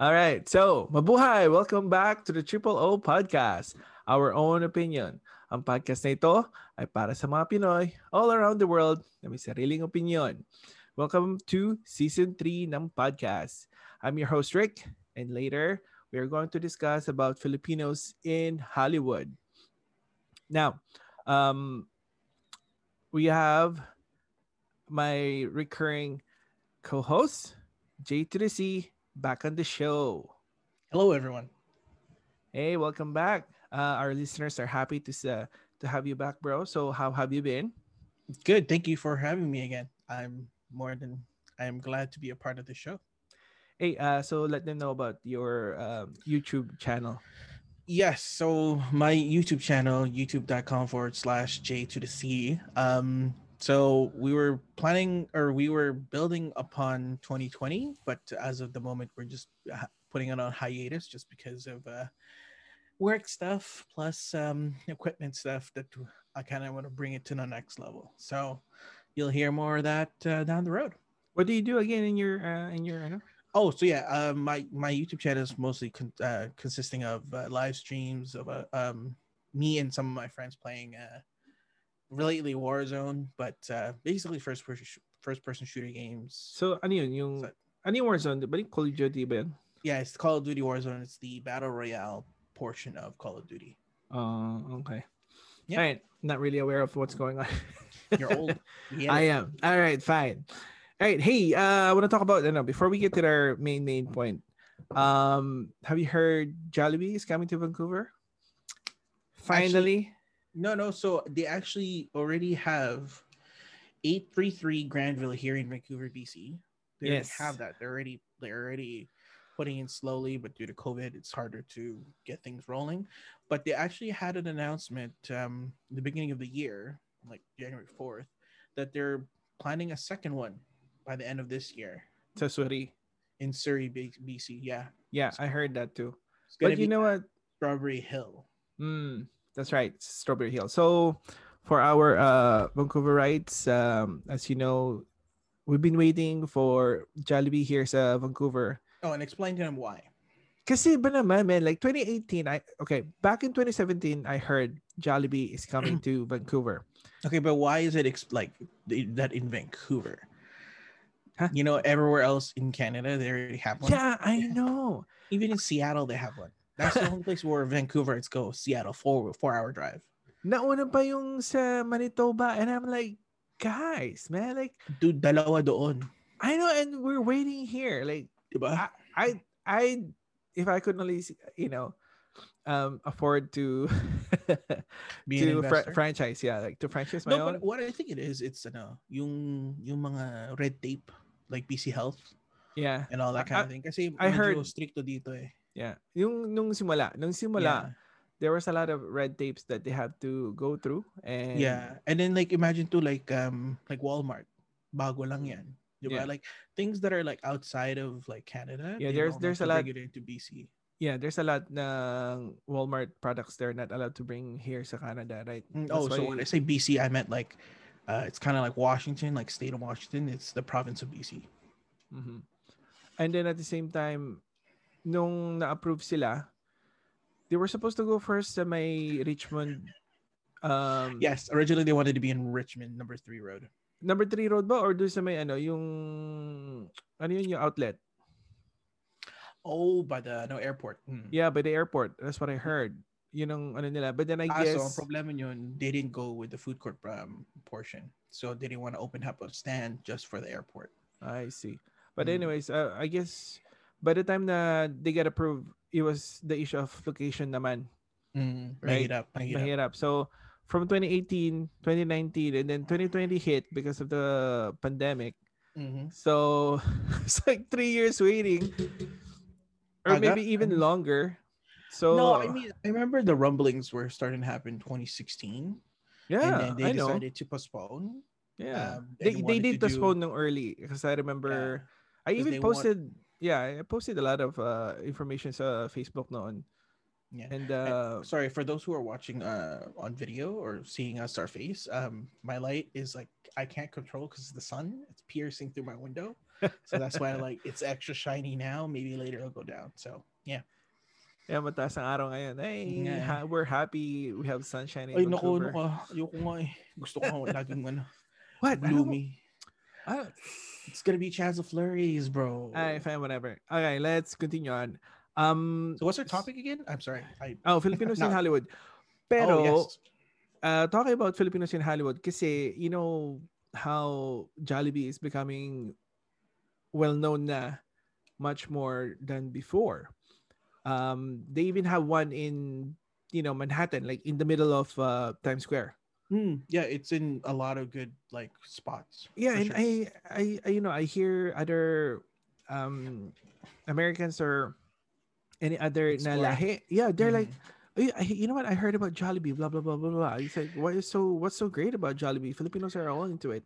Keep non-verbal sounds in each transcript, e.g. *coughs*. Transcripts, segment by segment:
All right. So, mabuhay! Welcome back to the Triple O Podcast, our own opinion. Ang podcast na ito ay para sa mga Pinoy all around the world na may sariling opinion. Welcome to Season 3 ng podcast. I'm your host, Rick, and later we are going to discuss about Filipinos in Hollywood. Now, um, we have my recurring co-host, J to the C, back on the show. Hello, everyone. Hey, welcome back. Uh, our listeners are happy to uh, to have you back, bro. So, how have you been? Good. Thank you for having me again. I'm more than I am glad to be a part of the show. Hey, uh, so let them know about your um, YouTube channel. Yes. So my YouTube channel, youtube.com forward slash J to the C. Um, so we were planning or we were building upon 2020 but as of the moment we're just putting it on hiatus just because of uh, work stuff plus um, equipment stuff that i kind of want to bring it to the next level. So you'll hear more of that uh, down the road. What do you do again in your uh, in your oh so yeah uh, my my youtube channel is mostly con- uh, consisting of uh, live streams of uh, um, me and some of my friends playing uh, lately Warzone, but uh, basically first person first person shooter games. So ano yun yung so, ano yung Warzone? Ba Call of Duty ba yun? Yeah, it's Call of Duty Warzone. It's the battle royale portion of Call of Duty. Oh, uh, okay. Yeah. All right. Not really aware of what's going on. *laughs* You're old. Yeah. I am. All right, fine. All right. Hey, uh, I want to talk about you know, before we get to our main main point. Um, have you heard Jollibee is coming to Vancouver? Finally. Actually, no, no. So they actually already have 833 Granville here in Vancouver, BC. They yes. have that. They're already they're already putting in slowly, but due to COVID, it's harder to get things rolling. But they actually had an announcement um the beginning of the year, like January 4th, that they're planning a second one by the end of this year. To Surrey. In Surrey, BC. Yeah. Yeah, I heard that too. But you know what? Strawberry Hill. Mm, that's right, Strawberry Hill. So for our uh, Vancouverites, um, as you know, we've been waiting for Jollibee here sa Vancouver. Oh, and explain to them why. Kasi ba naman, man, like 2018, I okay, back in 2017, I heard Jollibee is coming *clears throat* to Vancouver. Okay, but why is it ex- like that in Vancouver? Huh? You know, everywhere else in Canada, they already have one. Yeah, I know. Even in Seattle, they have one. That's the only place where Vancouverites go. Seattle, four four hour drive. Nauna pa yung sa Manitoba, and I'm like, guys, man, like, dude, dalawa doon. I know, and we're waiting here. Like, diba? I, I, I if I could only, you know, um, afford to *laughs* Be to fr- franchise, yeah, like to franchise my no, own. But what I think it is, it's ano, yung yung mga red tape, like BC Health, yeah, and all that kind I, of thing. Kasi I heard stricto dito eh. Yeah. Yung nung simula, nung simula, yeah. there was a lot of red tapes that they have to go through and Yeah. And then like imagine too like um like Walmart. Bago lang yan. Yeah. Like things that are like outside of like Canada. Yeah, there's there's a lot into BC. Yeah, there's a lot ng Walmart products they're not allowed to bring here sa Canada, right? Mm, oh, so when I say BC, I meant like uh, it's kind of like Washington, like state of Washington. It's the province of BC. Mm-hmm. And then at the same time, nung na-approve sila, they were supposed to go first sa may Richmond. Um, yes, originally they wanted to be in Richmond, number three road. Number three road ba? Or doon sa may ano, yung, ano yun yung outlet? Oh, by the no airport. Hmm. Yeah, by the airport. That's what I heard. Yun ang ano nila. But then I ah, guess... So, ang problema yun, they didn't go with the food court um, portion. So, they didn't want to open up a stand just for the airport. I see. But hmm. anyways, uh, I guess by the time na they get approved, it was the issue of location naman. Mm, right? Mahirap, mahirap. mahirap. So, from 2018, 2019, and then 2020 hit because of the pandemic. Mm-hmm. So, *laughs* it's like three years waiting. Or maybe even longer. So No, I mean I remember the rumblings were starting to happen 2016. Yeah. And then they I decided know. to postpone. Yeah. Um, they they did postpone do... early because I remember yeah, I even posted want yeah, I posted a lot of uh, information sa Facebook noon. Yeah. And uh, sorry for those who are watching uh on video or seeing us our face. Um, my light is like I can't control because the sun it's piercing through my window. so that's why I *laughs* like it's extra shiny now. Maybe later it'll go down. So yeah. Yeah, mataas ang araw ngayon. Hey, Yeah. ha- we're happy we have sunshine in Ay naku, Vancouver. naku, ayoko nga eh. Gusto ko *laughs* laging ano, What? Gloomy. It's gonna be chance of flurries, bro. Ay, fine, whatever. Okay, let's continue on. Um, So what's our topic again? I'm sorry. I oh, Filipinos *laughs* in Hollywood. Pero, oh, yes. uh, talking about Filipinos in Hollywood, kasi you know how Jollibee is becoming well known na much more than before. Um, they even have one in you know Manhattan, like in the middle of uh, Times Square. Hmm, yeah, it's in a lot of good like spots. Yeah, and sure. I, I, I, you know, I hear other um Americans or any other na Exploring. lahi. Yeah, they're like, Mhm. "Ay, I- you know what? I heard about Jollibee, blah blah blah blah blah. It's like, what is so what's so great about Jollibee? Filipinos are all into it.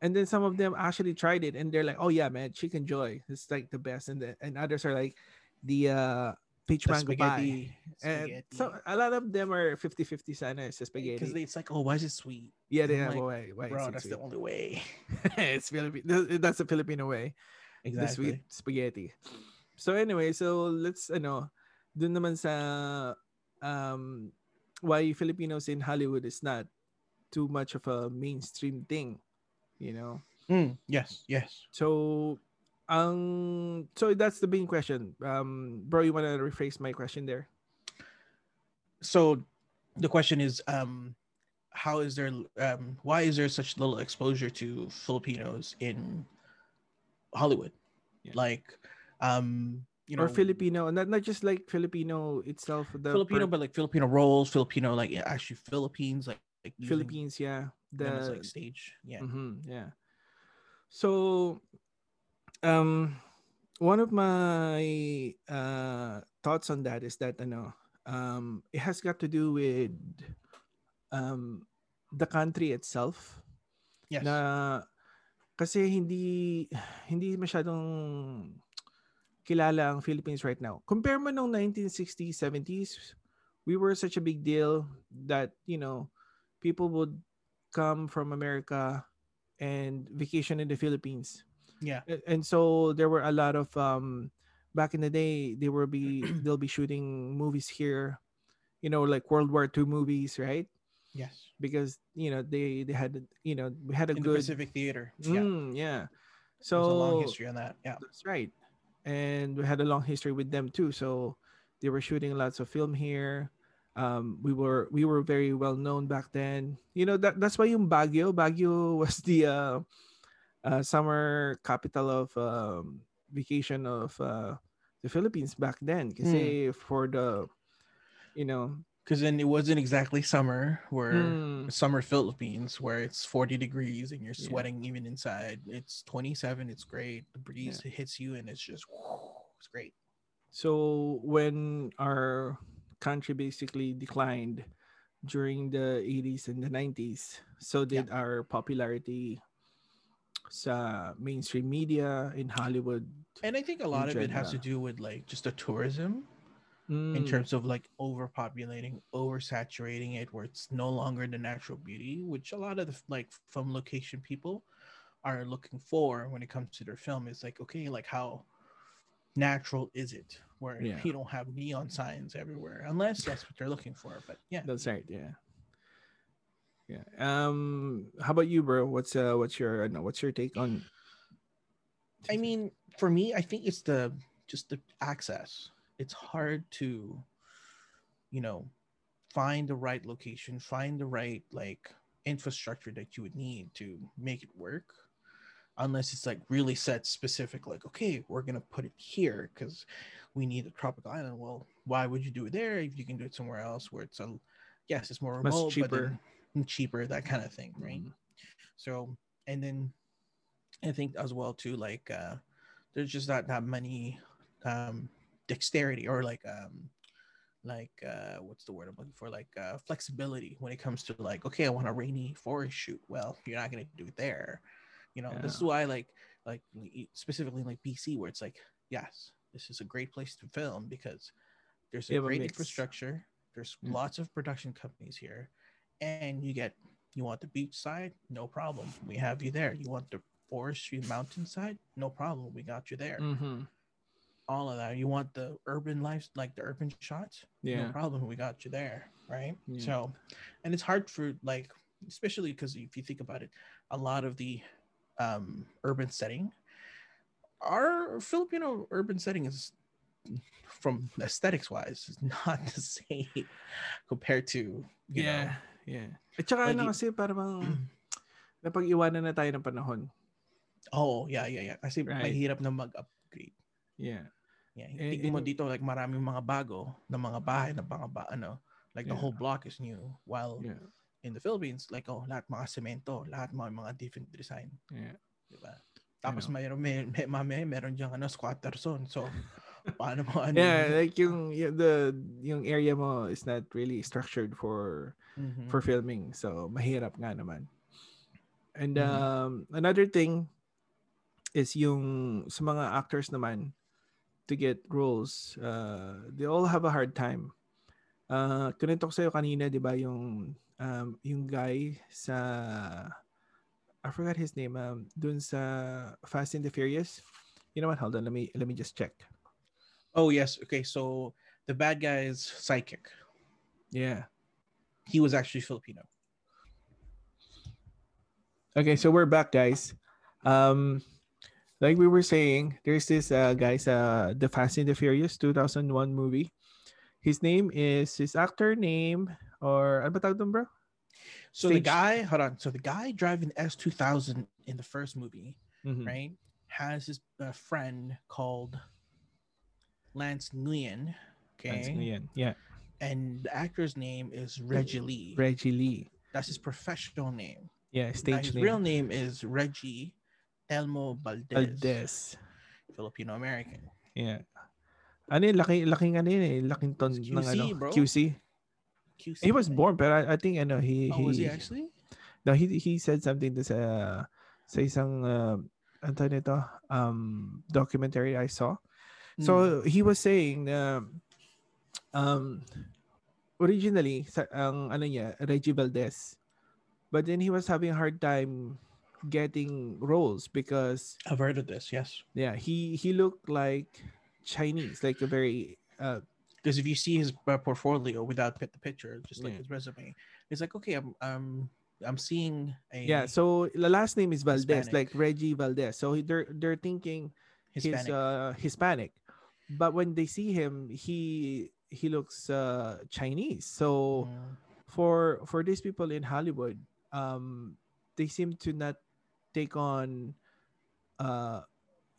And then some of them actually tried it and they're like, oh yeah, man, chicken joy. It's like the best. And the, and others are like the uh peach The mango pie. spaghetti, And so a lot of them are 50-50 sana sa spaghetti. because it's like, oh, why is it sweet? yeah, they like, why, why Bro, that's sweet? the only way. *laughs* it's Filipino. That's the Filipino way. Exactly. The sweet spaghetti. So anyway, so let's ano, dun naman sa um why Filipinos in Hollywood is not too much of a mainstream thing, you know. Mm, yes, yes. So um so that's the main question. Um bro, you want to rephrase my question there? So the question is, um, how is there, um, why is there such little exposure to Filipinos in Hollywood? Yeah. Like, um, you know, or Filipino, not not just like Filipino itself, the Filipino, per- but like Filipino roles, Filipino, like actually Philippines, like, like Philippines, yeah. as The like stage. Yeah. hmm yeah. So, um, one of my uh thoughts on that is that ano, um, it has got to do with um the country itself. Yes. Na kasi hindi hindi masyadong kilala ang Philippines right now. Compare mo nung 1960s, 70s, we were such a big deal that, you know, people would come from America and vacation in the Philippines. Yeah. And so there were a lot of um back in the day they will be *clears throat* they'll be shooting movies here, you know, like World War II movies, right? Yes. Because you know they they had you know we had a In the good Pacific Theater. Yeah. Mm, yeah. There's a long history on that. Yeah. that's right. And we had a long history with them too. So they were shooting lots of film here. Um, we were we were very well known back then. You know that that's why yung Baguio, Baguio *laughs* was the uh, uh, summer capital of um, vacation of uh, the Philippines back then. Kasi for the you know Because then it wasn't exactly summer where mm, summer Philippines where it's 40 degrees and you're Yeah. sweating even inside. It's 27. It's great. The breeze hits you and it's just it's great. So when our country basically declined during the 80s and the 90s, so did our popularity sa mainstream media in Hollywood. And I think a lot of it has to do with like just the tourism in Mm, terms of like overpopulating, oversaturating it where it's no longer the natural beauty, which a lot of the like film location people are looking for when it comes to their film is like, okay, like how natural is it where Yeah. you don't have neon signs everywhere unless that's what they're looking for. But yeah. That's right, yeah. Yeah. Um how about you, bro? What's uh what's your uh, no, what's your take on I mean, for me, I think it's the just the access. It's hard to, you know, find the right location, find the right like infrastructure that you would need to make it work. Unless it's like really set specific, like, okay, we're gonna put it here because we need a tropical island. Well, why would you do it there if you can do it somewhere else where it's a yes, it's more Much remote, cheaper. Cheaper, that kind of thing, right? Mm. So, and then I think as well too, like uh there's just not that many um dexterity or like um like uh what's the word I'm looking for? Like uh flexibility when it comes to like, okay, I want a rainy forest shoot. Well, you're not gonna do it there. You know, this is why like like specifically like BC where it's like, yes, this is a great place to film because there's a great infrastructure, there's Mm. lots of production companies here, and you get you want the beach side, no problem. We have you there. You want the forestry mountainside, no problem. We got you there. Mm-hmm. All of that. You want the urban life, like the urban shots? Yeah. No problem. We got you there. Right. Yeah. So, and it's hard for like, especially because if you think about it, a lot of the um, urban setting, our Filipino urban setting is from aesthetics wise is *laughs* not the same compared to you yeah. Yeah. At saka Like ano kasi parang *clears throat* napag-iwanan na tayo ng panahon. oh yeah yeah yeah kasi Right. mahirap na mag-upgrade Yeah. yeah Eh, tignan mo eh, dito like maraming mga bago na mga bahay na mga ba, ano like the Yeah. whole block is new while Yeah. in the Philippines like oh lahat mga semento lahat mga mga different design Yeah. diba tapos know. mayroon may, may, mamaya meron diyang ano squatter zone so *laughs* paano mo ano Yeah, like yung, yung the yung area mo is not really structured for Mhm. for filming. So mahirap nga naman. And Mhm. um another thing is yung sa mga actors naman to get roles, uh, they all have a hard time. Uh, kunento ko sa'yo kanina, di ba, yung, um, yung guy sa, I forgot his name, um, dun sa Fast and the Furious. You know what? Hold on, let me, let me just check. oh yes okay so the bad guy is psychic Yeah. He was actually Filipino Okay, so we're back, guys. Um, like we were saying, there's this uh, guys, uh, the Fast and the Furious 2001 movie. His name is his actor name or ano tawag bro? So the guy, hold on. So the guy driving S two thousand in the first movie, Mhm. right, has his uh, friend called Lance Nguyen. Okay, Nguyen. Yeah, and the actor's name is Reggie Lee. Reggie Lee. That's his professional name. Yeah, Now, stage his name. real name is Reggie Elmo Valdez, Valdez. Filipino American. Yeah. Ano yun, laki, laking ano yun eh, laking ton It's ng QC, ano, bro. QC. QC. He was born, pero I, think I think ano, he, Oh, was he actually? No, he he said something to sa sa isang uh, ano nito, um documentary I saw. So he was saying na um originally sa ang ano niya Reggie Valdez. But then he was having a hard time getting roles because I've heard of this. Yes, yeah, he he looked like Chinese, like a very uh because if you see his uh, portfolio without the picture, just like Yeah. his resume, it's like okay, I'm um I'm seeing a yeah, so the last name is Valdez, Hispanic. like Reggie Valdez. So they're they're thinking Hispanic. he's uh Hispanic. But when they see him, he he looks uh Chinese. So Mm. for for these people in Hollywood, um they seem to not take on uh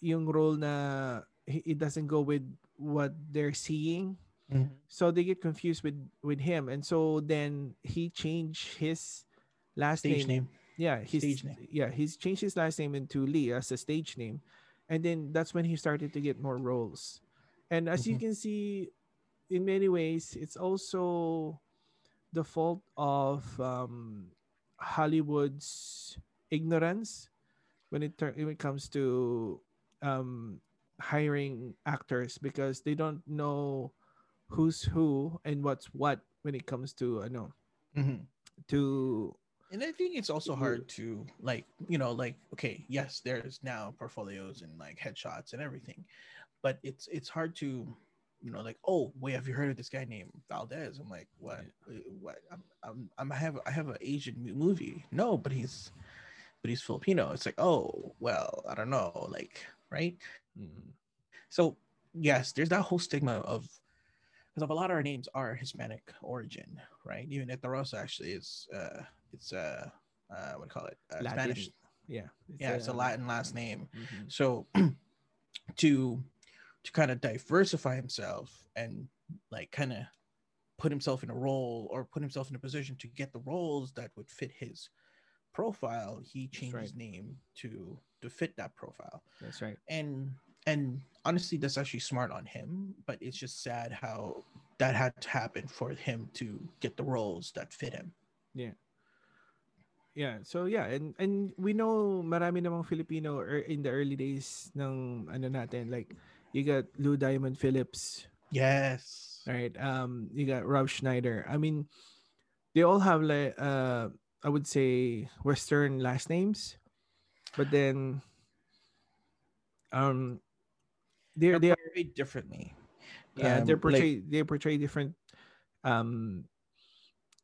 yung role na he- it doesn't go with what they're seeing. Mhm. So they get confused with with him and so then he changed his last stage name name. yeah, he's Stage name. yeah, he's changed his last name into Lee as a stage name, and then that's when he started to get more roles. And as you Mhm. can see, in many ways, it's also the fault of um, Hollywood's ignorance when it tur- when it comes to um, hiring actors because they don't know who's who and what's what when it comes to I know Mhm. to And I think it's also hard to like, you know, like okay, yes, there's now portfolios and like headshots and everything, but it's it's hard to, you know, like oh wait, have you heard of this guy named Valdez? I'm like, what? Uh, What? I'm, I'm, I'm I have I have an Asian movie. No, but he's, but he's Filipino. It's like oh well, I don't know, like right. Mm. So yes, there's that whole stigma of because of a lot of our names are Hispanic origin, right? Even Etarosa actually is uh it's uh uh what do you call it? Uh, Spanish. Yeah. Yeah, it's a uh, Latin last name. mhm. So *clears throat* to to kind of diversify himself and like kind of put himself in a role or put himself in a position to get the roles that would fit his profile, he changed his name to to fit that profile That's right. and and honestly that's actually smart on him but it's just sad how that had to happen for him to get the roles that fit him Yeah. Yeah so yeah, and and we know marami namang Filipino er, in the early days ng ano natin like you got Lou Diamond Phillips, yes right? Um you got Rob Schneider. I mean they all have like uh I would say western last names. but then um they're They're they portrayed differently. yeah Um, they're like- portray they portray different um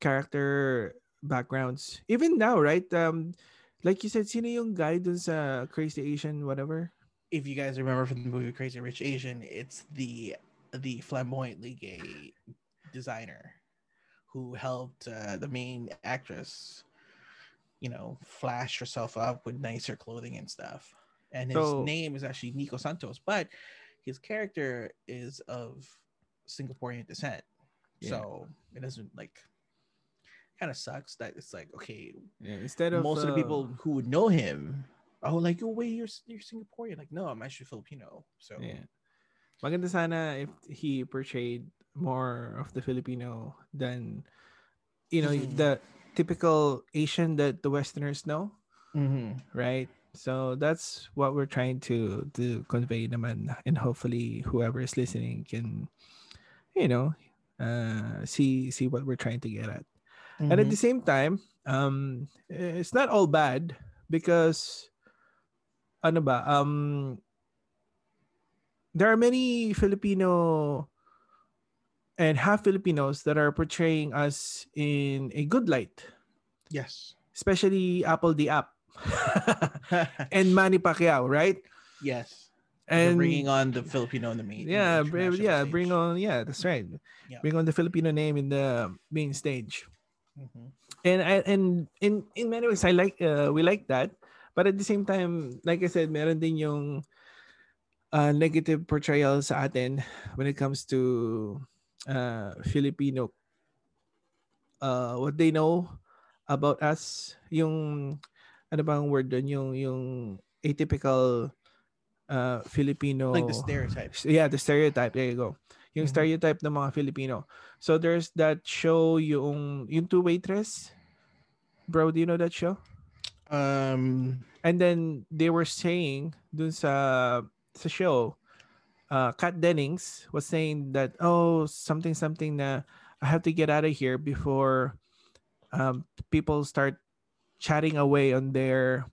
character backgrounds even now right um like you said sino yung guy dun sa crazy asian whatever if you guys remember from the movie Crazy Rich Asian, it's the the flamboyantly gay designer who helped uh, the main actress, you know, flash herself up with nicer clothing and stuff. And his So- name is actually Nico Santos, but his character is of Singaporean descent. Yeah. So it doesn't like kind of sucks that it's like okay, yeah, instead of most of the uh, people who would know him, oh, like, oh, wait, you're you're Singaporean. Like, no, I'm actually Filipino. So, Yeah. Maganda sana if he portrayed more of the Filipino than you know Mhm. the typical Asian that the Westerners know, Mhm. right? So that's what we're trying to to convey naman and hopefully whoever is listening can you know uh see see what we're trying to get at. And at Mhm. the same time, um it's not all bad because ano ba um there are many Filipino and half Filipinos that are portraying us in a good light, yes, especially apl.de.ap *laughs* and Manny Pacquiao, right? yes, They're And bringing on the Filipino in the main. in the yeah, yeah, stage. bring on yeah, that's right. Yeah. Bring on the Filipino name in the main stage. Mhm. and I, and in in many ways I like uh, we like that but at the same time like I said meron din yung uh, negative portrayal sa atin when it comes to uh, Filipino uh, what they know about us yung ano bang word doon yung yung atypical uh, Filipino like the stereotypes. yeah, the stereotype. There you go. Yung Mhm. stereotype ng mga Filipino. So there's that show yung yung two waitress. Bro, do you know that show? Um, And then they were saying dun sa sa show, uh, Kat Dennings was saying that oh something something na I have to get out of here before um, people start chatting away on their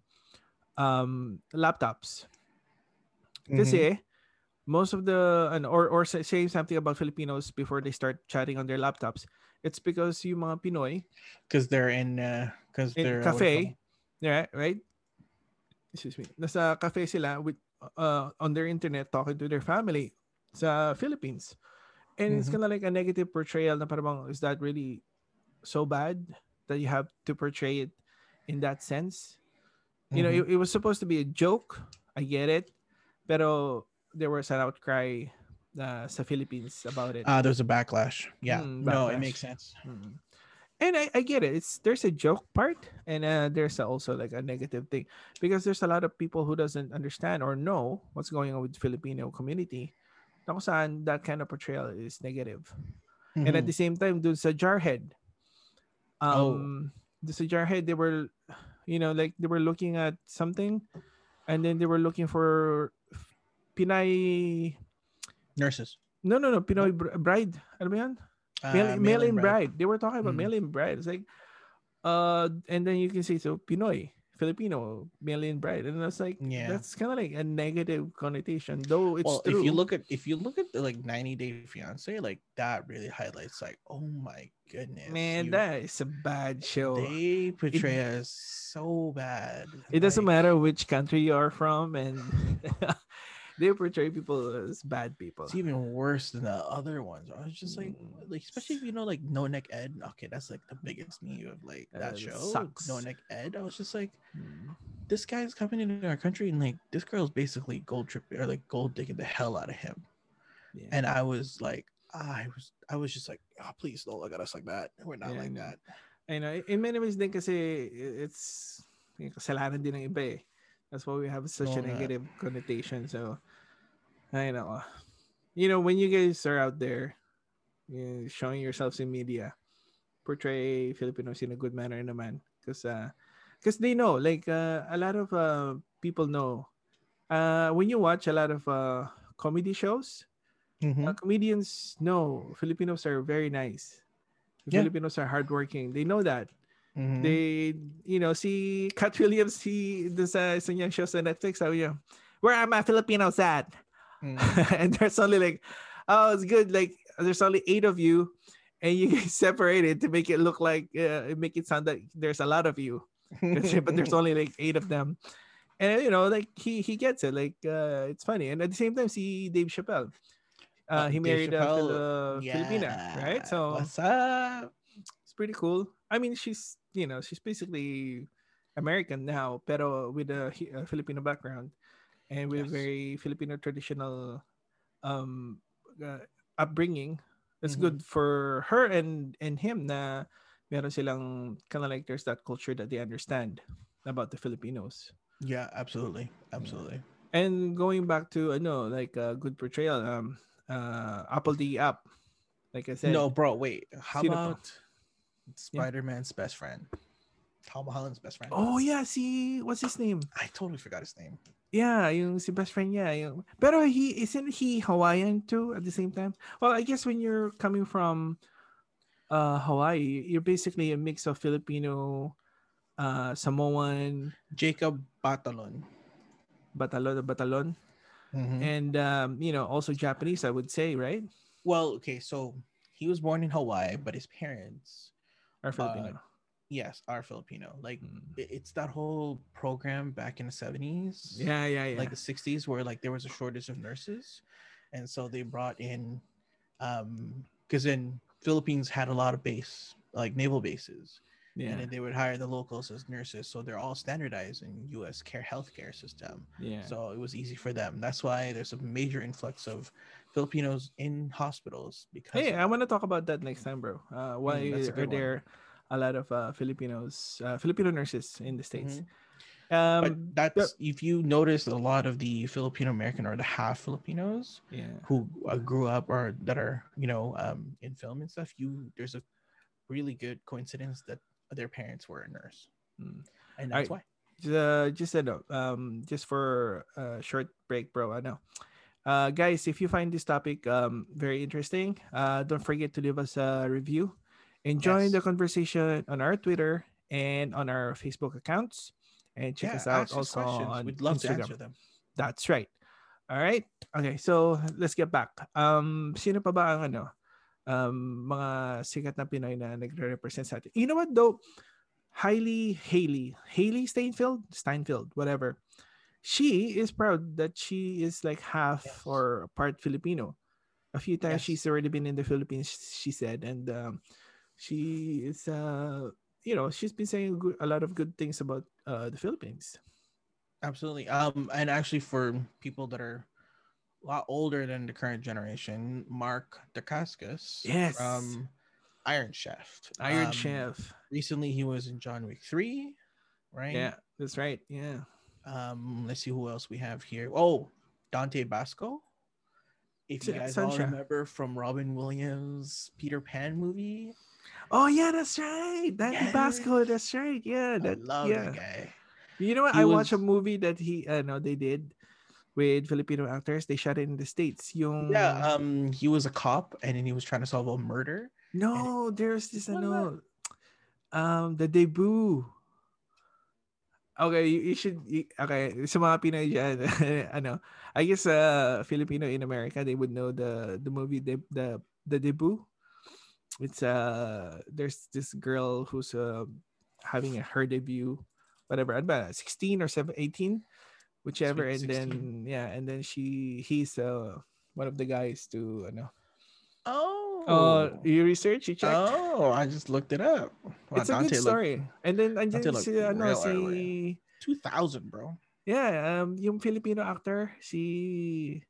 um, laptops. mhm. Kasi most of the and or or say, saying something about Filipinos before they start chatting on their laptops, it's because yung mga Pinoy because they're in because they're uh, what cafe, yeah, right? Excuse me. Nasa cafe sila with uh on their internet talking to their family sa Philippines. And it's Mhm. kind of like a negative portrayal na parang is that really so bad that you have to portray it in that sense? call- you know, Mhm. it, it was supposed to be a joke. I get it. Pero there was an outcry uh, sa Philippines about it. uh, there's a backlash. Yeah, Mm, no, it makes sense. Mm. And I, I get it. It's there's a joke part and uh, there's also like a negative thing because there's a lot of people who doesn't understand or know what's going on with Filipino community. Na kung saan that kind of portrayal is negative. And at Mhm. the same time, dun sa Jarhead, Oh. um, dun sa Jarhead, they were, you know, like they were looking at something, and then they were looking for Pinay. nurses, No, no, no, Pinoy br- bride. Ano ba yan? Uh, Mail, mail-in bride. bride. They were talking about Mm. mail-in bride. It's like, uh, and then you can say so Pinoy, Filipino, mail-in bride, and it's like, Yeah. that's kind of like a negative connotation, though it's well, true. if you look at if you look at the like 90 Day Fiance, like that really highlights like, oh my goodness, man, you- that is a bad show. they portray us so bad. it doesn't matter which country you are from and *laughs* they portray people as bad people It's even worse than the other ones. I was just like, Mm. like especially if you know like No Neck Ed. Okay, that's like the biggest meme of like Uh, that that show. sucks. No Neck Ed. I was just like, Mm. this guy's coming into our country and like this girl's basically gold tripping or like gold digging the hell out of him. Yeah. And I was like, I was, I was just like, oh please don't look at us like that. We're not Yeah, like that. I know in many ways din kasi it's kasalanan din ng iba eh. That's why we have such a Oo nga. negative connotation. So, I know. You know, when you guys are out there you know, showing yourselves in media, portray Filipinos in a good manner naman. Because uh, cause they know, like, uh, a lot of uh, people know. Uh, when you watch a lot of uh, comedy shows, Mhm. uh, comedians know Filipinos are very nice. Yeah. Filipinos are hardworking. They know that. Mhm. They, you know, see Katt Williams, he, dun sa isa niyang show sa Netflix, sabi niya, where are my Filipinos at? Mhm. *laughs* and there's only like, oh, it's good. Like, there's only eight of you, and you get *laughs* separated to make it look like, uh, make it sound like there's a lot of you. But there's only like eight of them. And, you know, like, he he gets it. Like, uh, it's funny. And at the same time, see Dave Chappelle. Uh, Uh, he Dave married a Chappelle, Fili- Filipina, right? So, what's up? it's pretty cool. I mean, she's you know she's basically American now, pero with a, a Filipino background and with a Yes. very Filipino traditional um uh, upbringing. It's Mhm. good for her and and him na meron silang kind of like there's that culture that they understand about the Filipinos. Yeah, absolutely, absolutely. And going back to I know like a good portrayal um uh apl.de.ap like I said No, bro, wait. How about Spider-Man's best friend? Tom Holland's best friend. Oh yeah, see what's his name? I totally forgot his name. Yeah, yung si best friend niya. Yung, pero he, isn't he Hawaiian too at the same time? Well, I guess when you're coming from uh, Hawaii, you're basically a mix of Filipino, uh, Samoan, Jacob Batalon. Batalon, Batalon, Mhm. and um, you know, also Japanese, I would say, right? Well, okay, so he was born in Hawaii, but his parents, are Filipino. Yes, are Filipino. Like Mm. it's that whole program back in the 70s. yeah, yeah, yeah. like the 60s where like there was a shortage of nurses and so they brought in um because in philippines had a lot of base like naval bases yeah, and then they would hire the locals as nurses so they're all standardized in us care healthcare system yeah. so it was easy for them that's why there's a major influx of filipinos in hospitals because Hey, I want to talk about that next time, bro. Uh, why Mm, that's a are good one. There a lot of uh, Filipinos, uh, Filipino nurses in the states? Mhm. Um, but that's if you notice a lot of the filipino american or the half filipinos yeah. who uh, grew up or that are you know um in film and stuff you there's a really good coincidence that their parents were a nurse Mm. and that's Alright. why uh, just ano, um, just for a short break, bro. Ano, uh, guys, if you find this topic um very interesting, uh, don't forget to leave us a review and join Yes. the conversation on our Twitter and on our Facebook accounts, and check yeah us out also on we'd love to Instagram. answer them That's right. All right. Okay, so let's get back. Um, sino pa ba ang ano? Um, mga sikat na Pinoy na nagre-represent sa atin. You know what though? Hailee Hailee, Hailee Steinfeld, Steinfeld, whatever. She is proud that she is like half Yes. or part Filipino. A few times Yes. she's already been in the Philippines, she said, and um, she is, uh, you know, she's been saying good, a lot of good things about uh, the Philippines. absolutely um and actually for people that are a lot older than the current generation mark dacascos Yes. from iron chef Iron Um, Chef. recently he was in john wick 3 right Yeah, that's right. Yeah. Um, let's see who else we have here. Oh, Dante Basco. If you guys all remember from Robin Williams' Peter Pan movie, Oh yeah, that's right. That. Basco, that's right. Yeah, that I love yeah. that guy. You know what? He I watched a movie that he uh, no they did with Filipino actors. They shot it in the states. Yung Yeah, um, he was a cop and then he was trying to solve a murder. no, there's this I know, um the debut. Okay, you, you should you, okay sa mga Pinoy dyan, *laughs* ano, I guess uh Filipino in America they would know the the movie the the, the debut. It's uh there's this girl who's uh having a, her debut, whatever, ano ba, 16 or 7, 18, whichever, and Sweet then yeah, and then she he's uh one of the guys to know. Oh, Uh, you research, you check. oh, I just looked it up. Wow, it's a good Dante looked story. and then andyan Dante looked si ano si 2000, bro. yeah, um yung Filipino actor si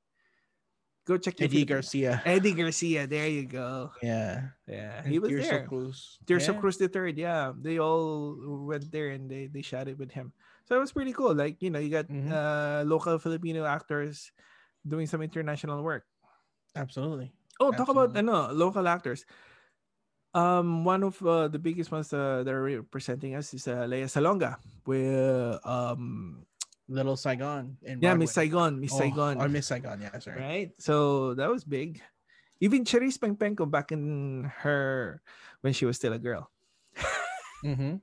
Go check Eddie Garcia. *laughs* Eddie Garcia, there you go. Yeah, Yeah, he was Tirso there. Cruz. Tirso Yeah. Cruz the third, yeah. They all went there and they, they shot it with him. So it was pretty cool. Like, you know, you got Mhm. uh local Filipino actors doing some international work. Absolutely. Oh, talk about Absolutely. ano, local actors. Um, one of uh, the biggest ones uh, that are representing us is uh, Lea Salonga, where um, Little Saigon. In yeah, Broadway. Miss Saigon, Miss Oh, Saigon, Or Miss Saigon, yeah, sorry. right? So that was big. Even Charice Pempengco back in her when she was still a girl. Mm-hmm.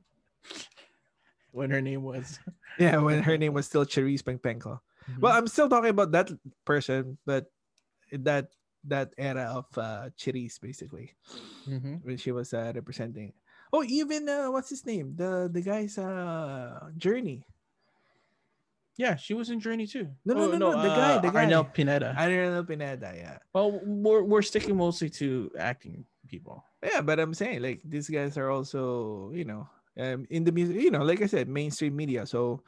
when her name was. *laughs* Yeah, when her name was still Charice Pempengco. Well, I'm still talking about that person, but that that era of uh, Charice basically Mhm. when she was uh, representing. Oh, even uh, what's his name? The the guy's uh Journey. Yeah, she was in Journey too. No, no, Oh, no, no, the guy, the guy. Arnel Pineda. I don't know Pineda, yeah. well, we're we're sticking mostly to acting people. Yeah, but I'm saying like these guys are also, you know, um, in the music, you know, like I said, mainstream media. So,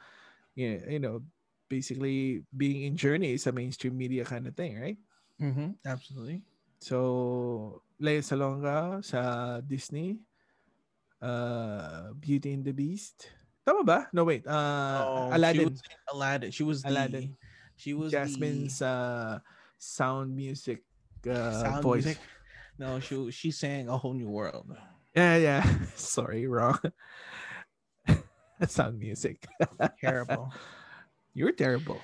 yeah, you know, basically being in Journey is a mainstream media kind of thing, right? Mm-hmm. Absolutely. So, Lea Salonga sa Disney, uh, Beauty and the Beast. Tama ba? No, wait. Uh, Oh, Aladdin. She was Aladdin. She was the, Aladdin. She was Jasmine's uh, sound music uh, sound voice. music. No, she she sang a whole new world. Yeah, yeah. *laughs* Sorry, wrong. *laughs* sound music. *laughs* Terrible. You're terrible.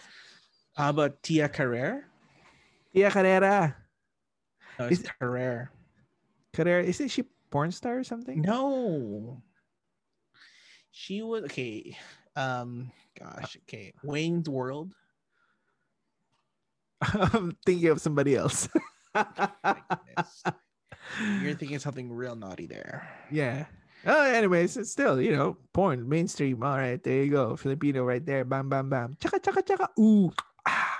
How about Tia Carrere? Tia Carrera. No, it's Is- Carrere. Carrera, isn't she porn star or something? No. She was okay. Um, gosh, okay. Wayne's World. I'm thinking of somebody else. You're thinking something real naughty there. yeah. Oh, anyways, it's still, you know, porn, mainstream. All right, there you go. Filipino right there. Bam, bam, bam. Chaka, chaka, chaka. Ooh. Ah.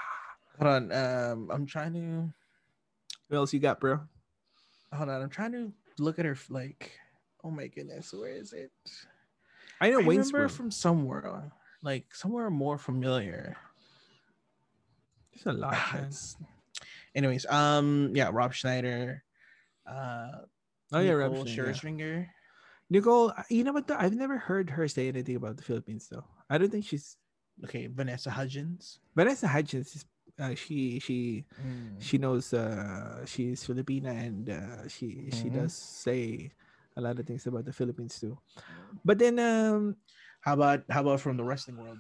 Hold on. Um, I'm trying to What else you got, bro? hold on. I'm trying to look at her like. Oh my goodness, where is it? I know I Wayne's remember World. from somewhere, like somewhere more familiar. There's a lot, Ah. Anyways, um, yeah, Rob Schneider, uh, Oh, yeah, Rob Nicole Schneider. Scherzinger. Nicole, uh, you know what? though? I've never heard her say anything about the Philippines, though. I don't think she's Okay, Vanessa Hudgens. Vanessa Hudgens. Is, uh, she she Mm. she knows uh, she's Filipina and uh, she she Mhm. does say a lot of things about the Philippines too. But then um How about how about from the wrestling world,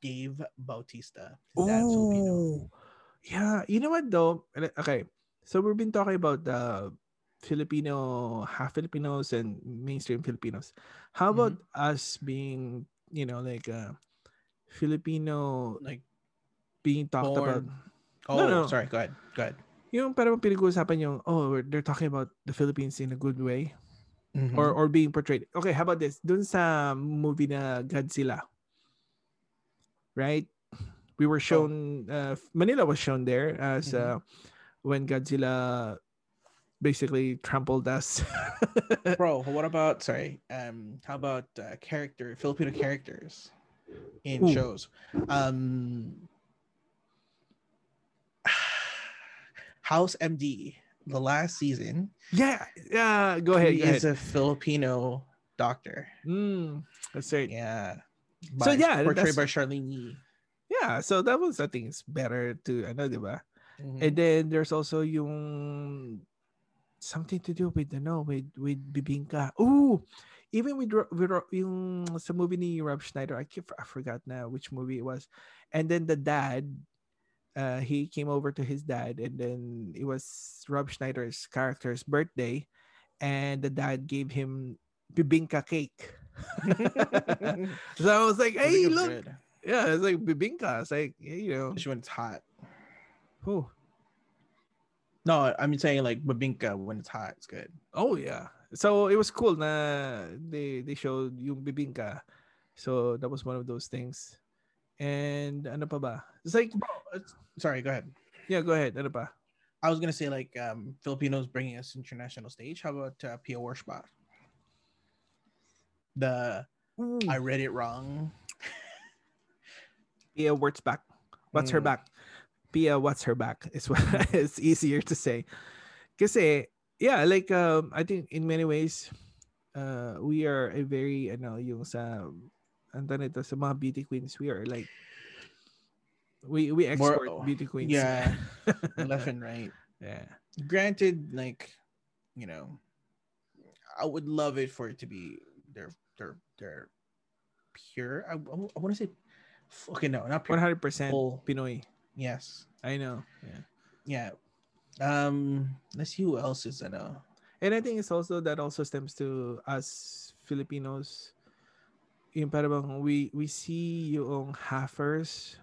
Dave Bautista? His dad's Filipino. oh yeah, you know what though? Okay, so we've been talking about the Filipino half Filipinos and mainstream Filipinos. How about us being you know like uh, Filipino Like being talked about? Oh, No, no. sorry. Go ahead. Go ahead. Yung parang pinag-uusapan yung, oh, they're talking about the Philippines in a good way. Mhm. or or being portrayed. Okay, how about this? Dun sa movie na Godzilla. Right? We were shown uh, Manila was shown there as uh, when Godzilla basically trampled us. *laughs* bro. What about sorry? Um, how about uh, character Filipino characters in Ooh. shows? Um, *sighs* House MD, the last season, yeah, yeah, go ahead. he Go ahead. is a Filipino doctor. Mm, that's right. Yeah. So, By- yeah, portrayed by Charlyne Yi. Yeah, so that was I think it's better to ano, di ba? Mhm. And then there's also yung something to do with ano with with bibingka. Ooh, even with, with yung sa movie ni Rob Schneider, I, keep, I forgot now which movie it was. And then the dad, uh, he came over to his dad, and then it was Rob Schneider's character's birthday, and the dad gave him bibinka cake. *laughs* *laughs* so I was like, hey, look, good, yeah, it's like bibinka. It's like yeah, you know, especially when it's hot. oh, No, I'm saying like bibinka when it's hot. It's good. Oh yeah. So it was cool na they they showed yung bibinka, So that was one of those things. And ano pa ba? It's like It's- Sorry, go ahead. yeah, go ahead. Ano pa? I was gonna say like um Filipinos bringing us international stage. How about uh, Pia Warshbach? The I read it wrong. *laughs* Pia what's back? What's her Mm. back? Pia what's her back? Is what *laughs* it's easier to say. Kasi yeah, like um I think in many ways uh we are a very ano you know, yung sa ano nito sa mga beauty queens we are like we we More- export beauty queens. Yeah, *laughs* left and right. yeah. Granted, like you know, I would love it for it to be they're they're they're pure. I, I want to say okay, no, not pure. 100% Full. Pinoy. Yes, I know. Yeah. yeah. Um, let's see who else is in a And I think it's also that also stems to us Filipinos yung parang we we see yung halfers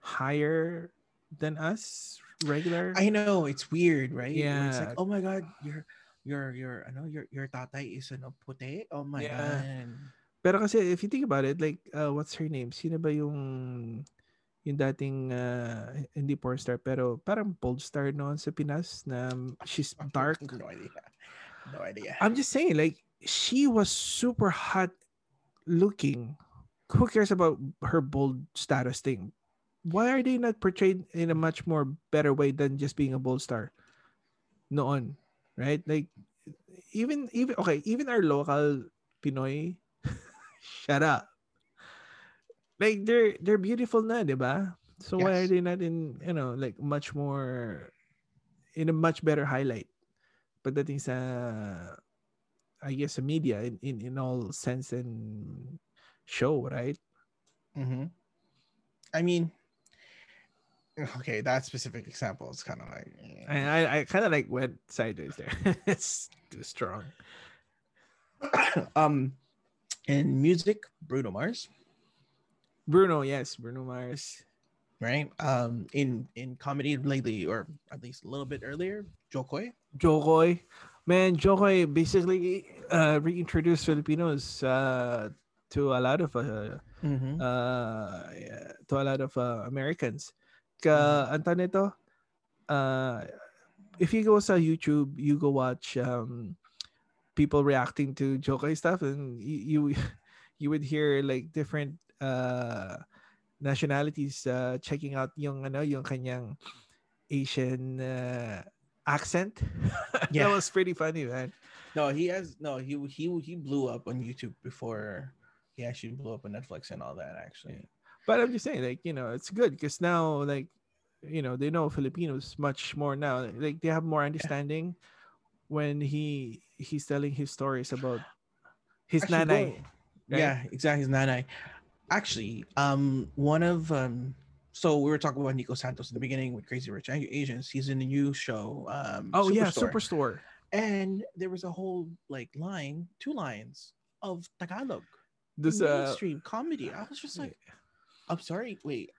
higher than us regular. I know it's weird, right? Yeah. It's like, oh my god, your your your ano your your tatay is ano puti. Oh my Yeah. god. Pero kasi if you think about it, like uh, what's her name? Sino ba yung yung dating uh, hindi porn star pero parang bold star noon sa Pinas na she's *laughs* dark. No idea. No idea. I'm just saying like she was super hot looking. Who cares about her bold status thing? Why are they not portrayed in a much more better way than just being a bold star? Noon, right? Like even even okay, even our local Pinoy *laughs* shut up. Like they're they're beautiful na, 'di ba? So why are they not in, you know, like much more in a much better highlight? Pagdating sa I guess a media in, in, in all sense and show, right? hmm I mean, okay, that specific example is kind of like. eh. I I, I kind of like went sideways there. *laughs* it's too strong. *coughs* um, in music, Bruno Mars, Bruno, yes, Bruno Mars. right? Um, in in comedy lately, or at least a little bit earlier, Jo Koy. Jokoy. Man, Jo Koy basically uh, reintroduced Filipinos uh, to a lot of uh, Mm-hmm. uh, to a lot of uh, Americans. Ka, tawag nito, uh, if you go sa YouTube, you go watch um, people reacting to Jo Koy stuff, and you, you *laughs* you would hear like different uh, nationalities uh, checking out yung ano yung kanyang Asian uh, accent. *laughs* Yeah. that was pretty funny, man. No, he has no. He he he blew up on YouTube before he actually blew up on Netflix and all that. Actually, But I'm just saying, like, you know, it's good because now, like, you know, they know Filipinos much more now. Like, they have more understanding when he he's telling his stories about his Actually, nanay. going- yeah, exactly. His nanay. Actually, um, one of um, so we were talking about Nico Santos in the beginning with Crazy Rich Asians. He's in a new show. Um, Oh yeah, Superstore. Superstore. and there was a whole like line, two lines of Tagalog This uh, mainstream comedy. I was just like, I'm sorry, wait.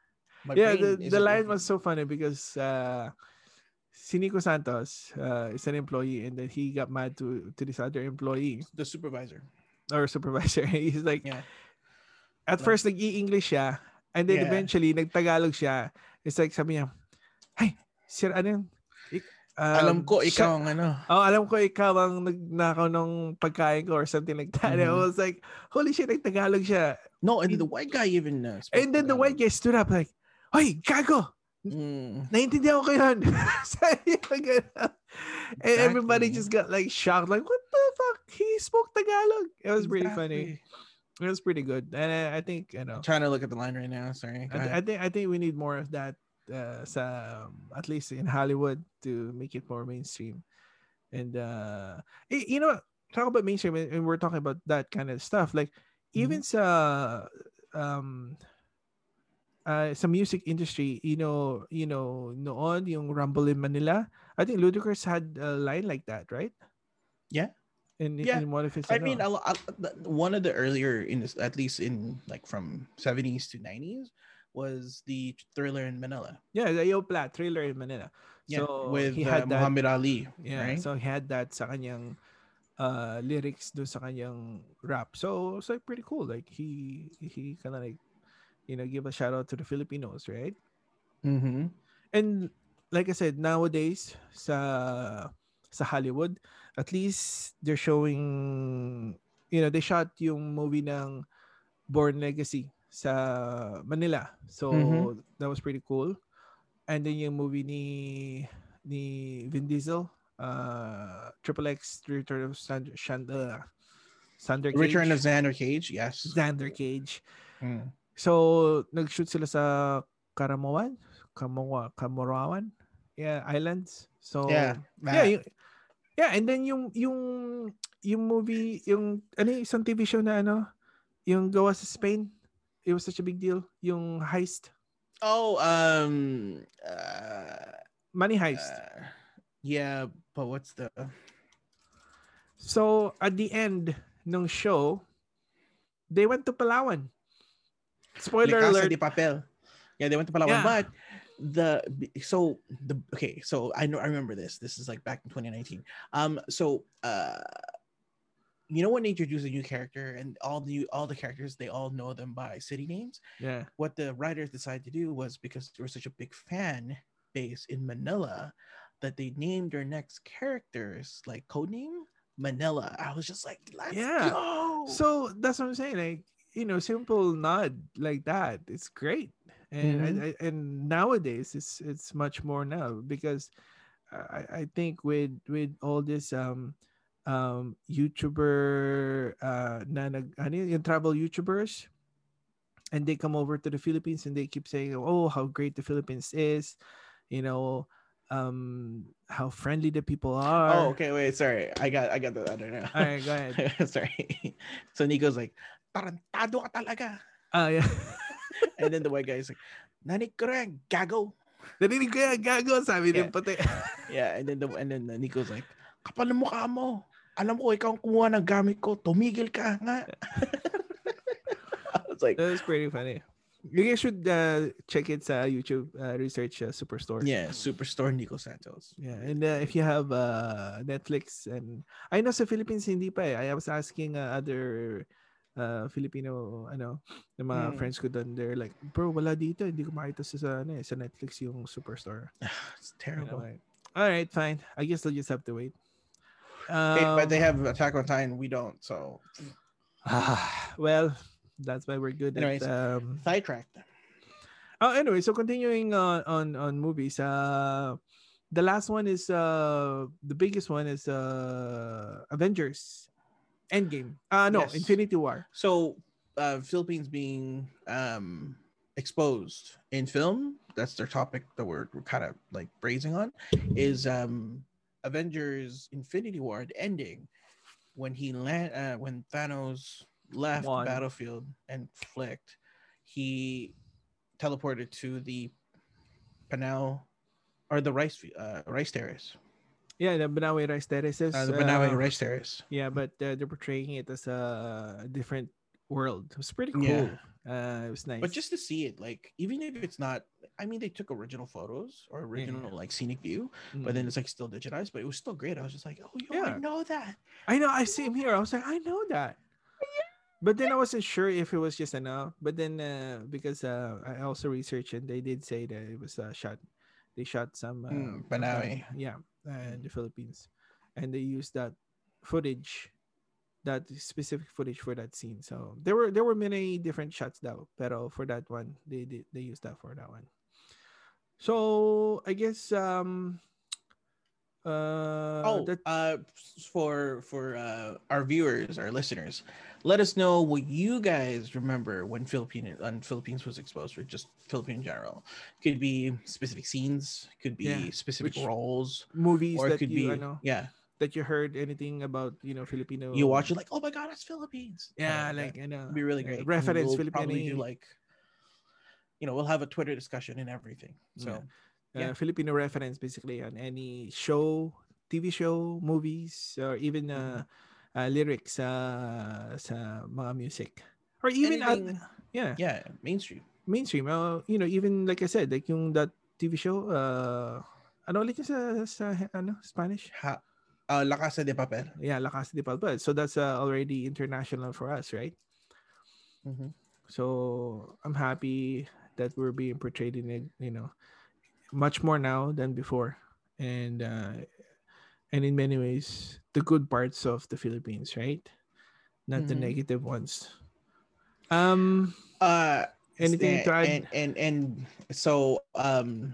Yeah, the, the line was so funny because uh, si Nico Santos uh, is an employee and then he got mad to to this other employee the supervisor. or supervisor. *laughs* He's like, Yeah. at Like- first nag-i-English siya and then Yeah. eventually nagtagalog siya. It's like sabi niya, "Hey, sir, ano yun? Ik- Alam um, ko siya- ikaw ang ano. Oh, alam ko ikaw ang nagnakaw ng pagkain ko or something like that. And I was like, holy shit, nagtagalog siya. No, and the white guy even uh, And then the white guy stood up like, Hoy, gago! Mm, Naintindihan ko yun. *laughs* Sabi niya ganun. And everybody just got like shocked, like, what the fuck? He spoke Tagalog. It was really funny. It was pretty good. And I, I think, you know, I'm trying to look at the line right now. Sorry. I. I think I think we need more of that uh, sa at least in Hollywood to make it more mainstream. And uh y- you know, talk about mainstream and we're talking about that kind of stuff. Like even sa um uh, sa music industry, you know, you know, noon yung Rumble in Manila, I think Ludacris had a line like that, right? Yeah. In, Yeah. one of his I mean, lo- a- one of the earlier in this, at least in like from 70s to 90s, was the Thriller in Manila. yeah, the Yo Plat, Thriller in Manila. Yeah, So with he uh, had that Muhammad Ali. Yeah, right? so he had that sa kanyang uh, lyrics do sa kanyang rap. So it's like pretty cool. Like he he kind of like you know give a shout out to the Filipinos, right? mm-hmm. And like I said, nowadays sa sa Hollywood, at least they're showing you know, they shot yung movie ng Bourne Legacy sa Manila. So Mhm. that was pretty cool. And then yung movie ni ni Vin Diesel, uh Triple X Return of Sand, Shand, Sander Cage. Return of Xander Cage. Yes. Xander Cage. Mm. So, nag-shoot sila sa Caramoan, Kamoa, Kamorawan, yeah, islands. So, yeah. yeah, yung, yeah, and then yung yung yung movie, yung ano yung isang TV show na ano, yung gawa sa Spain. It was such a big deal. Yung heist, Oh, um, uh, money heist. uh, yeah, but what's the? So, at the end ng show, they went to Palawan. Spoiler alert. de Papel. Yeah, they went to Palawan, Yeah. but the so the okay, so I know I remember this. This is like back in 2019. Um, so uh, you know when they introduce a new character and all the all the characters they all know them by city names. Yeah. What the writers decided to do was because there was such a big fan base in Manila that they named their next characters like codename Manila. I was just like, let's Yeah. go. So that's what I'm saying. Like, you know, simple nod like that. It's great. And I, I, and nowadays it's it's much more now because I, I think with with all this um um YouTuber uh na nag, ano yung travel YouTubers and they come over to the Philippines and they keep saying, "Oh, how great the Philippines is." You know, um how friendly the people are. Oh, okay. Wait, sorry. I got I got the other now. All right, go ahead. *laughs* sorry. *laughs* So Nico's like, tarantado ka talaga. Ah, yeah. *laughs* And then the white guy is like, Nani ko rin, gago. Narinig ko yan, gago, sabi Yeah. ng puti. *laughs* Yeah, and then the and then Nico's like, kapal ng mukha mo. Alam ko ikaw ang kumuha ng gamit ko. Tumigil ka nga. *laughs* I was like, That was pretty funny. You guys should uh, check it sa YouTube, uh, research uh, Superstore. yeah, Superstore Nico Santos. Yeah, and uh, if you have uh, Netflix and I know sa Philippines hindi pa eh. I was asking uh, other uh, Filipino ano, ng mga Hmm. friends ko doon. They're like, bro, wala dito. Hindi ko makita sa, sa, ano, eh, sa Netflix yung Superstore. *sighs* It's You know, terrible. All right, fine. I guess they'll just have to wait. Hey, but they Um, have Attack on Titan. We don't. So *sighs* well, that's why we're good Anyways. at um, sidetracked. Oh, anyway, so continuing on on on movies, uh, the last one is uh the biggest one is uh Avengers, Endgame. Uh no, Yes. Infinity War. So uh Philippines being um exposed in film, that's their topic that we're, we're kind of like brazing on, is um Avengers Infinity War the ending when he land uh, when Thanos left Won. the battlefield and flicked, he teleported to the Panau or the rice uh, rice terrace. Yeah, the Banawe Rice Terraces. Uh, the Banawe uh, rice terrace. Yeah, but uh, they're portraying it as a different world. It was pretty cool. Yeah. Uh, it was nice. But just to see it, like even if it's not, I mean, they took original photos or original like scenic view, but Mm. then it's like still digitized, but it was still great. I was just like, oh, yo, I know that. I know. I see him here. I was like, I know that. But then I wasn't sure if it was just enough. But then uh, because uh, I also researched and they did say that it was uh, shot. They shot some uh, Mm, Banawe. yeah, uh, in the Philippines, and they used that footage, that specific footage for that scene. So there were there were many different shots though, pero for that one they did they used that for that one. So I guess um. Uh, oh, that uh, for for uh, our viewers, our listeners, let us know what you guys remember when Philippine on Philippines was exposed, or just Philippine in general. Could be specific scenes, could be Yeah, specific which- roles, movies or it that could you be ano, yeah. that you heard anything about you know Filipino You watch it like, oh my god, it's Philippines. yeah Kinda like you know be really great. Reference we'll probably do like, you know, we'll have a Twitter discussion and everything. So uh, yeah. Filipino reference basically on any show TV show movies or even uh, Mm-hmm. uh lyrics uh, sa mga music or even at, Anything- yeah, yeah, mainstream. mainstream uh, you know even like I said like yung that TV show uh ano ulit sa, sa ano Spanish Ha, uh, La Casa de Papel. yeah La Casa de Papel so that's uh, already international for us right Mhm. So I'm happy that we're being portrayed in it, you know, much more now than before. And uh and in many ways the good parts of the Philippines, right? Not the Mhm. negative ones. Um Uh, anything to add? and, and and so um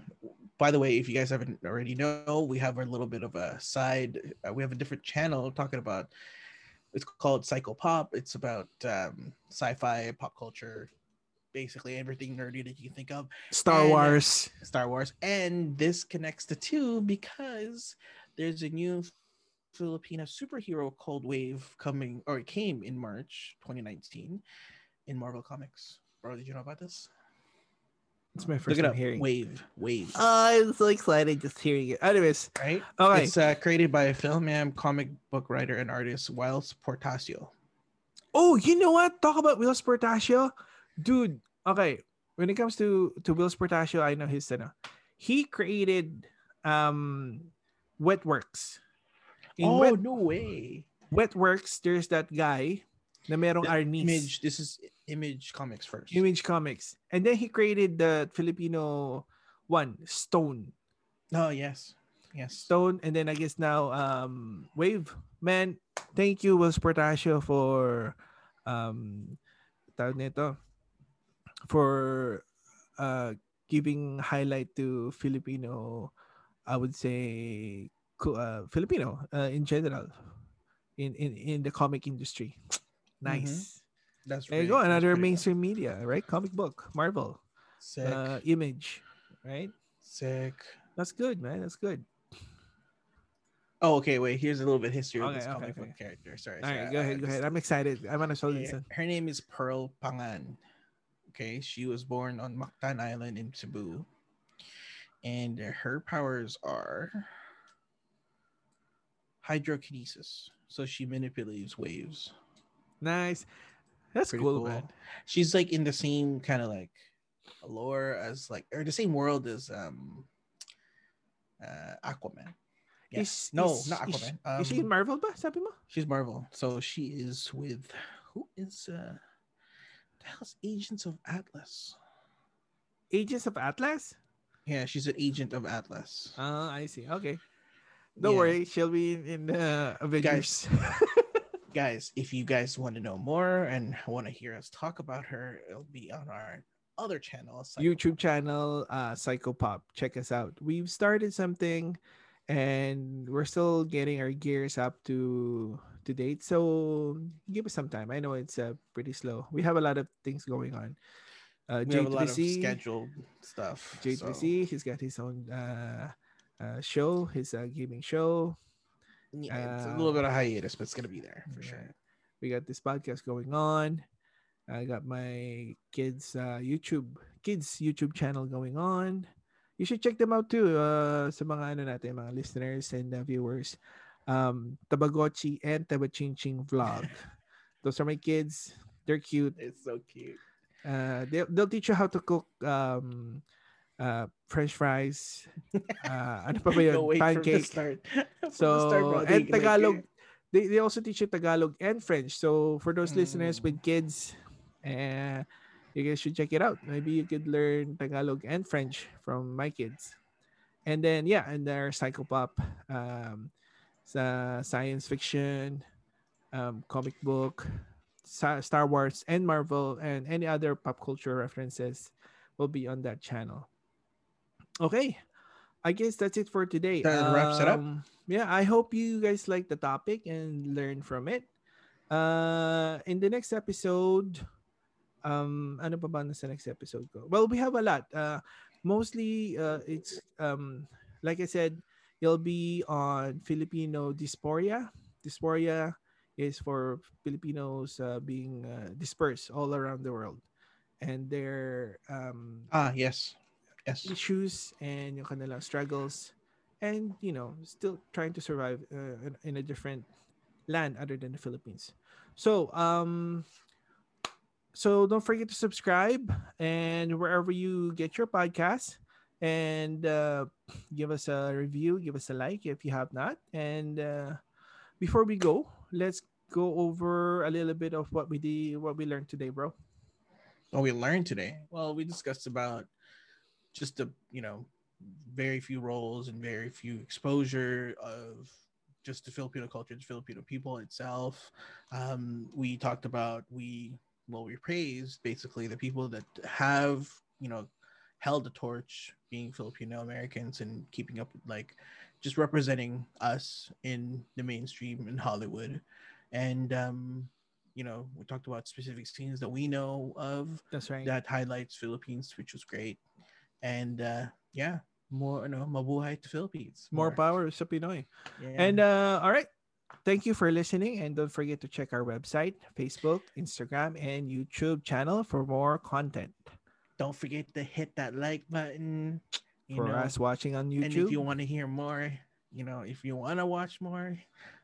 by the way if you guys haven't already know we have a little bit of a side uh, we have a different channel talking about it's called psycho pop it's about um sci-fi pop culture basically everything nerdy that you can think of Star and, uh, Wars. Star Wars. And this connects the two because there's a new Filipino superhero called Wave coming, or it came in March 2019 in Marvel Comics. Bro, did you know about this? It's my first Look time hearing. Wave. Wave. I'm so excited just hearing it. Anyways, right? okay. It's uh, created by a film man, comic book writer, and artist Whilce Portacio. Oh, you know what? Talk about Whilce Portacio. Dude, okay. When it comes to to Whilce Portacio, I know his ano. He created um Wetworks. In oh Wet, no way! Wetworks, there's that guy na merong The Arnis. Image. This is Image Comics first. Image Comics. And then he created the Filipino one, Stone. Oh yes, yes. Stone. And then I guess now um Wave. Man, thank you, Whilce Portacio, for um tawag nito, for uh giving highlight to Filipino, I would say uh, Filipino uh, in general in, in in the comic industry. *tsk* Nice. That's There you go. Another mainstream media, right? Comic book, Marvel. Uh, Image, right? sick. That's good, man. That's good. Oh, okay. Wait. Here's a little bit history of Okay, this okay, comic okay. book character. Sorry. All sorry, right, go I- ahead, I go ahead. I'm excited. I want to show Yeah, listen. her name is Pearl Pangan. Okay, she was born on Mactan Island in Cebu, and her powers are hydrokinesis. So she manipulates waves. Nice. That's Pretty cool, man. She's like in the same kind of like lore as like or the same world as um uh Aquaman. Yes. Is- no, is- not is- Aquaman. Is she in Um, Marvel ba? Sabi mo? She's Marvel. So she is with who is uh the hell's Agents of Atlas? Agents of Atlas? Yeah, she's an agent of Atlas. Ah, I see. Okay. Don't Yeah. worry, she'll be in, in uh, Avengers. *laughs* Guys, if you guys want to know more and want to hear us talk about her, it'll be on our other channel. YouTube channel, uh, Psychopop. Check us out. We've started something, and we're still getting our gears up to to date. So give us some time. I know it's uh, pretty slow. We have a lot of things going on. Uh, We have a lot of J3C, scheduled stuff. so- J3C, he's got his own uh, uh, show, his uh, gaming show. Yeah, it's a Uh, little bit of hiatus, but it's gonna be there for Yeah. sure. We got this podcast going on. I got my kids uh, YouTube kids YouTube channel going on. You should check them out too. Uh, sa mga ano natin, mga listeners and uh, viewers. Um, Tabagochi and Tabachinching vlog. *laughs* Those are my kids. They're cute. It's so cute. Uh, they, they'll teach you how to cook um, uh, French fries. *laughs* Uh, ano pa ba yun? No, wait from the Pancake. *laughs* So, start, and They- Tagalog, they, they also teach you Tagalog and French. So, for those listeners Mm. with kids, uh, you guys should check it out. Maybe you could learn Tagalog and French from my kids. And then, yeah, and their psychopop, um, sa science fiction, um, comic book, Star Wars, and Marvel, and any other pop culture references will be on that channel. Okay. I guess that's it for today. That wraps it up. Um, Yeah, I hope you guys like the topic and learn from it. Uh, in the next episode, um, ano pa ba na sa next episode ko? Well, we have a lot. Uh, mostly, uh, it's um, like I said, it'll be on Filipino diaspora. Diaspora is for Filipinos uh, being uh, dispersed all around the world, and their um, Ah, yes. Yes. issues and yung kanilang struggles and you know still trying to survive uh, in, in a different land other than the Philippines. So um so don't forget to subscribe and wherever you get your podcast and uh, give us a review, give us a like if you have not. And uh, before we go, let's go over a little bit of what we did, what we learned today, bro. what we learned today? Well, we discussed about just the you know very few roles and very few exposure of just the Filipino culture, the Filipino people itself. Um, we talked about we well we praised basically the people that have you know held the torch being Filipino Americans and keeping up with like just representing us in the mainstream in Hollywood. And um, you know, we talked about specific scenes that we know of That's right. that highlights Philippines, which was great. And uh yeah, more you know, mabuhay to Philippines. More power sa Pinoy. Yeah. And uh, all right. Thank you for listening. And don't forget to check our website, Facebook, Instagram, and YouTube channel for more content. Don't forget to hit that like button. You for know, us watching on YouTube. and if you want to hear more, you know, if you want to watch more,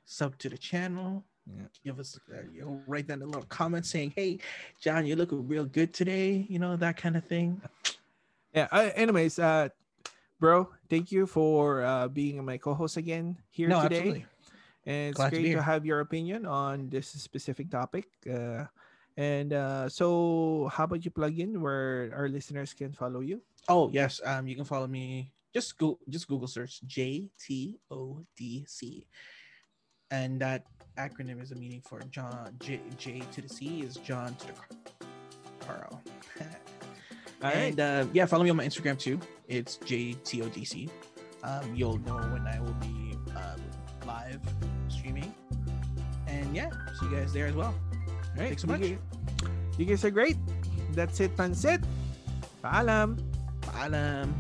sub to the channel. Yeah. Give us, uh, you know, write down a little comment saying, "Hey, John, you look real good today." You know that kind of thing. Yeah. Uh, anyways, uh, bro, thank you for uh, being my co-host again here no, today. absolutely. And it's Glad great to, here. have your opinion on this specific topic. Uh, and uh, so, how about you plug in where our listeners can follow you? Oh yes, um, you can follow me. Just go, just Google search J T O D C, and that acronym is a meaning for John J J to the C is John to the Car- Carl. *laughs* All right. and uh, yeah, follow me on my Instagram too. It's JTODC. Um, you'll know when I will be um, live streaming. And yeah, see you guys there as well. All right. Thanks so you much. guys- You guys are great. That's it, Pansit. Paalam. Paalam.